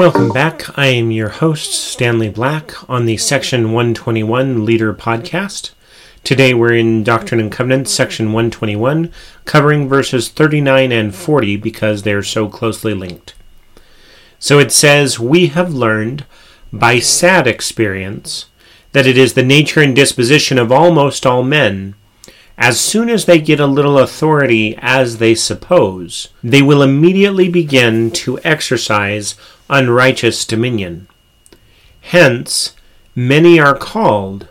Welcome back. I am your host, Stanley Black, on the Section 121 Leader Podcast. Today we're in Doctrine and Covenants, Section 121, covering verses 39 and 40 because they're so closely linked. So it says, We have learned by sad experience that it is the nature and disposition of almost all men. As soon as they get a little authority, as they suppose, they will immediately begin to exercise unrighteous dominion. Hence, many are called,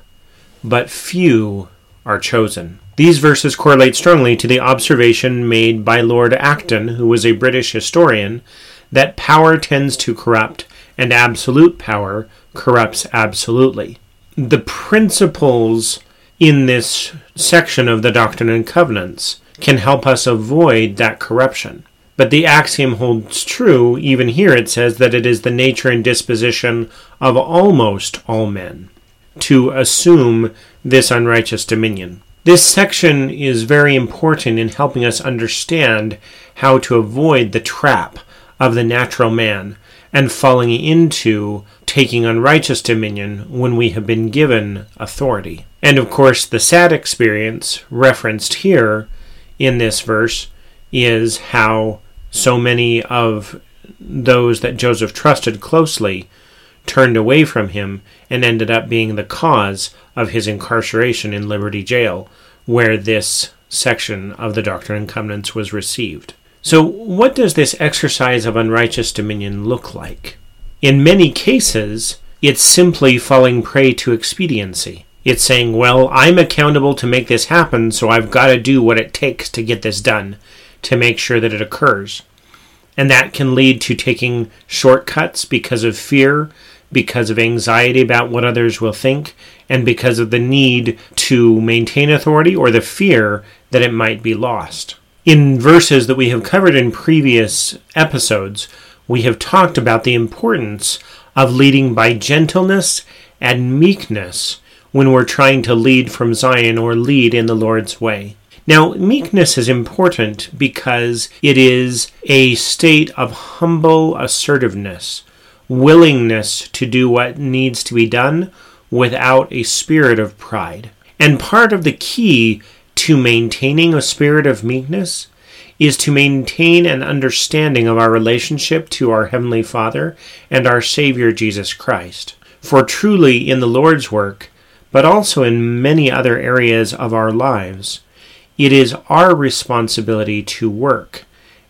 but few are chosen. These verses correlate strongly to the observation made by Lord Acton, who was a British historian, that power tends to corrupt and absolute power corrupts absolutely. The principles in this section of the Doctrine and Covenants can help us avoid that corruption. But the axiom holds true. Even here it says that it is the nature and disposition of almost all men to assume this unrighteous dominion. This section is very important in helping us understand how to avoid the trap of the natural man and falling into taking unrighteous dominion when we have been given authority. And of course, the sad experience referenced here in this verse is how so many of those that Joseph trusted closely turned away from him and ended up being the cause of his incarceration in Liberty Jail, where this section of the Doctrine and Covenants was received. So, what does this exercise of unrighteous dominion look like? In many cases, it's simply falling prey to expediency. It's saying, well, I'm accountable to make this happen, so I've got to do what it takes to get this done to make sure that it occurs. And that can lead to taking shortcuts because of fear, because of anxiety about what others will think, and because of the need to maintain authority or the fear that it might be lost. In verses that we have covered in previous episodes, we have talked about the importance of leading by gentleness and meekness when we're trying to lead from Zion or lead in the Lord's way. Now, meekness is important because it is a state of humble assertiveness, willingness to do what needs to be done without a spirit of pride. And part of the key to maintaining a spirit of meekness is to maintain an understanding of our relationship to our Heavenly Father and our Savior Jesus Christ. For truly, in the Lord's work, but also in many other areas of our lives, it is our responsibility to work,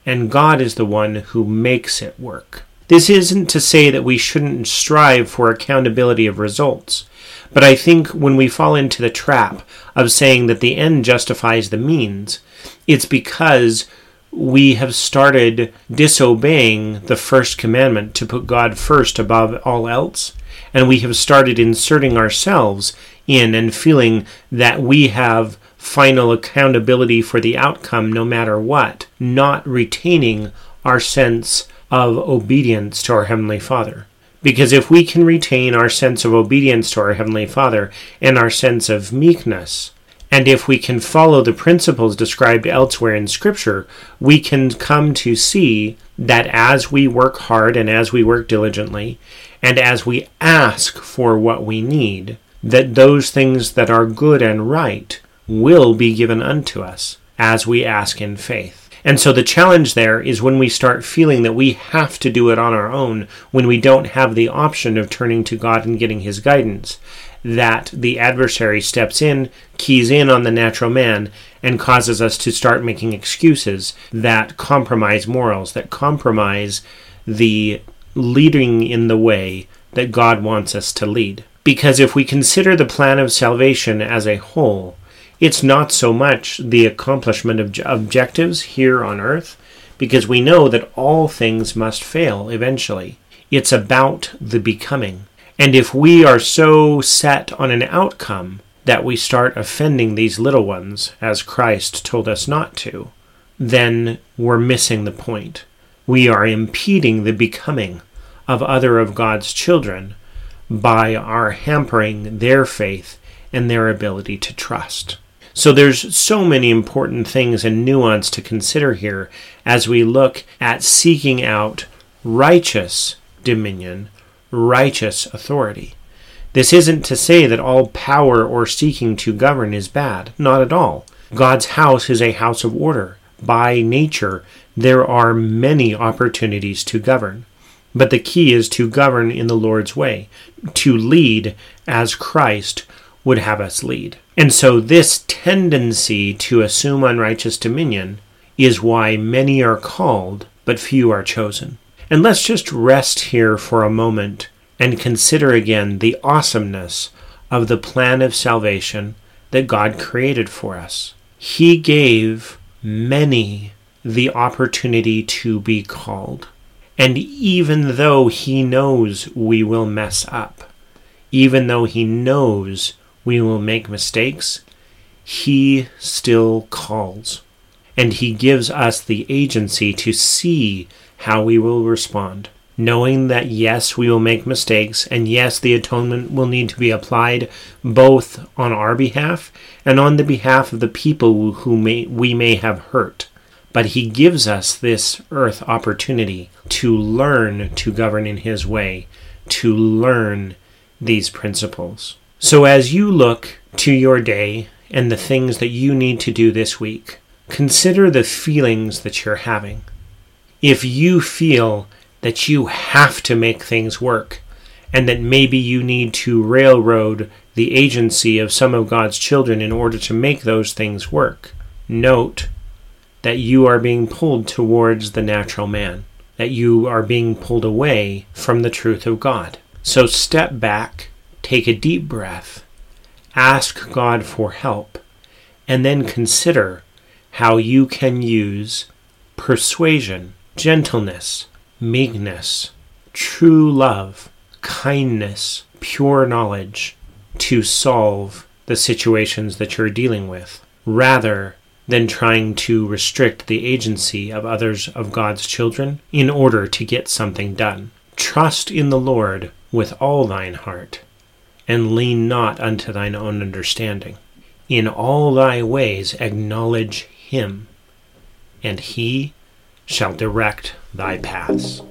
and God is the one who makes it work. This isn't to say that we shouldn't strive for accountability of results, but I think when we fall into the trap of saying that the end justifies the means, it's because we have started disobeying the first commandment to put God first above all else, and we have started inserting ourselves in and feeling that we have final accountability for the outcome no matter what, not retaining our sense of obedience to our Heavenly Father. Because if we can retain our sense of obedience to our Heavenly Father and our sense of meekness, and if we can follow the principles described elsewhere in Scripture, we can come to see that as we work hard and as we work diligently, and as we ask for what we need, that those things that are good and right will be given unto us as we ask in faith. And so the challenge there is when we start feeling that we have to do it on our own, when we don't have the option of turning to God and getting His guidance, that the adversary steps in, keys in on the natural man, and causes us to start making excuses that compromise morals, that compromise the leading in the way that God wants us to lead. Because if we consider the plan of salvation as a whole, it's not so much the accomplishment of objectives here on earth, because we know that all things must fail eventually. It's about the becoming. And if we are so set on an outcome that we start offending these little ones, as Christ told us not to, then we're missing the point. We are impeding the becoming of other of God's children by our hampering their faith and their ability to trust. So there's so many important things and nuance to consider here as we look at seeking out righteous dominion, righteous authority. This isn't to say that all power or seeking to govern is bad. Not at all. God's house is a house of order. By nature, there are many opportunities to govern. But the key is to govern in the Lord's way, to lead as Christ would have us lead. And so, this tendency to assume unrighteous dominion is why many are called, but few are chosen. And let's just rest here for a moment and consider again the awesomeness of the plan of salvation that God created for us. He gave many the opportunity to be called. And even though He knows we will mess up, even though He knows we will make mistakes, He still calls. And He gives us the agency to see how we will respond knowing that yes, we will make mistakes, and yes, the atonement will need to be applied both on our behalf and on the behalf of the people who may, we may have hurt. But He gives us this earth opportunity to learn to govern in His way, to learn these principles. So as you look to your day and the things that you need to do this week, consider the feelings that you're having. If you feel that you have to make things work, and that maybe you need to railroad the agency of some of God's children in order to make those things work. Note that you are being pulled towards the natural man, that you are being pulled away from the truth of God. So step back, take a deep breath, ask God for help, and then consider how you can use persuasion, gentleness, meekness, true love, kindness, pure knowledge to solve the situations that you're dealing with, rather than trying to restrict the agency of others of God's children in order to get something done. Trust in the Lord with all thine heart, and lean not unto thine own understanding. In all thy ways acknowledge him, and he shall direct thy paths.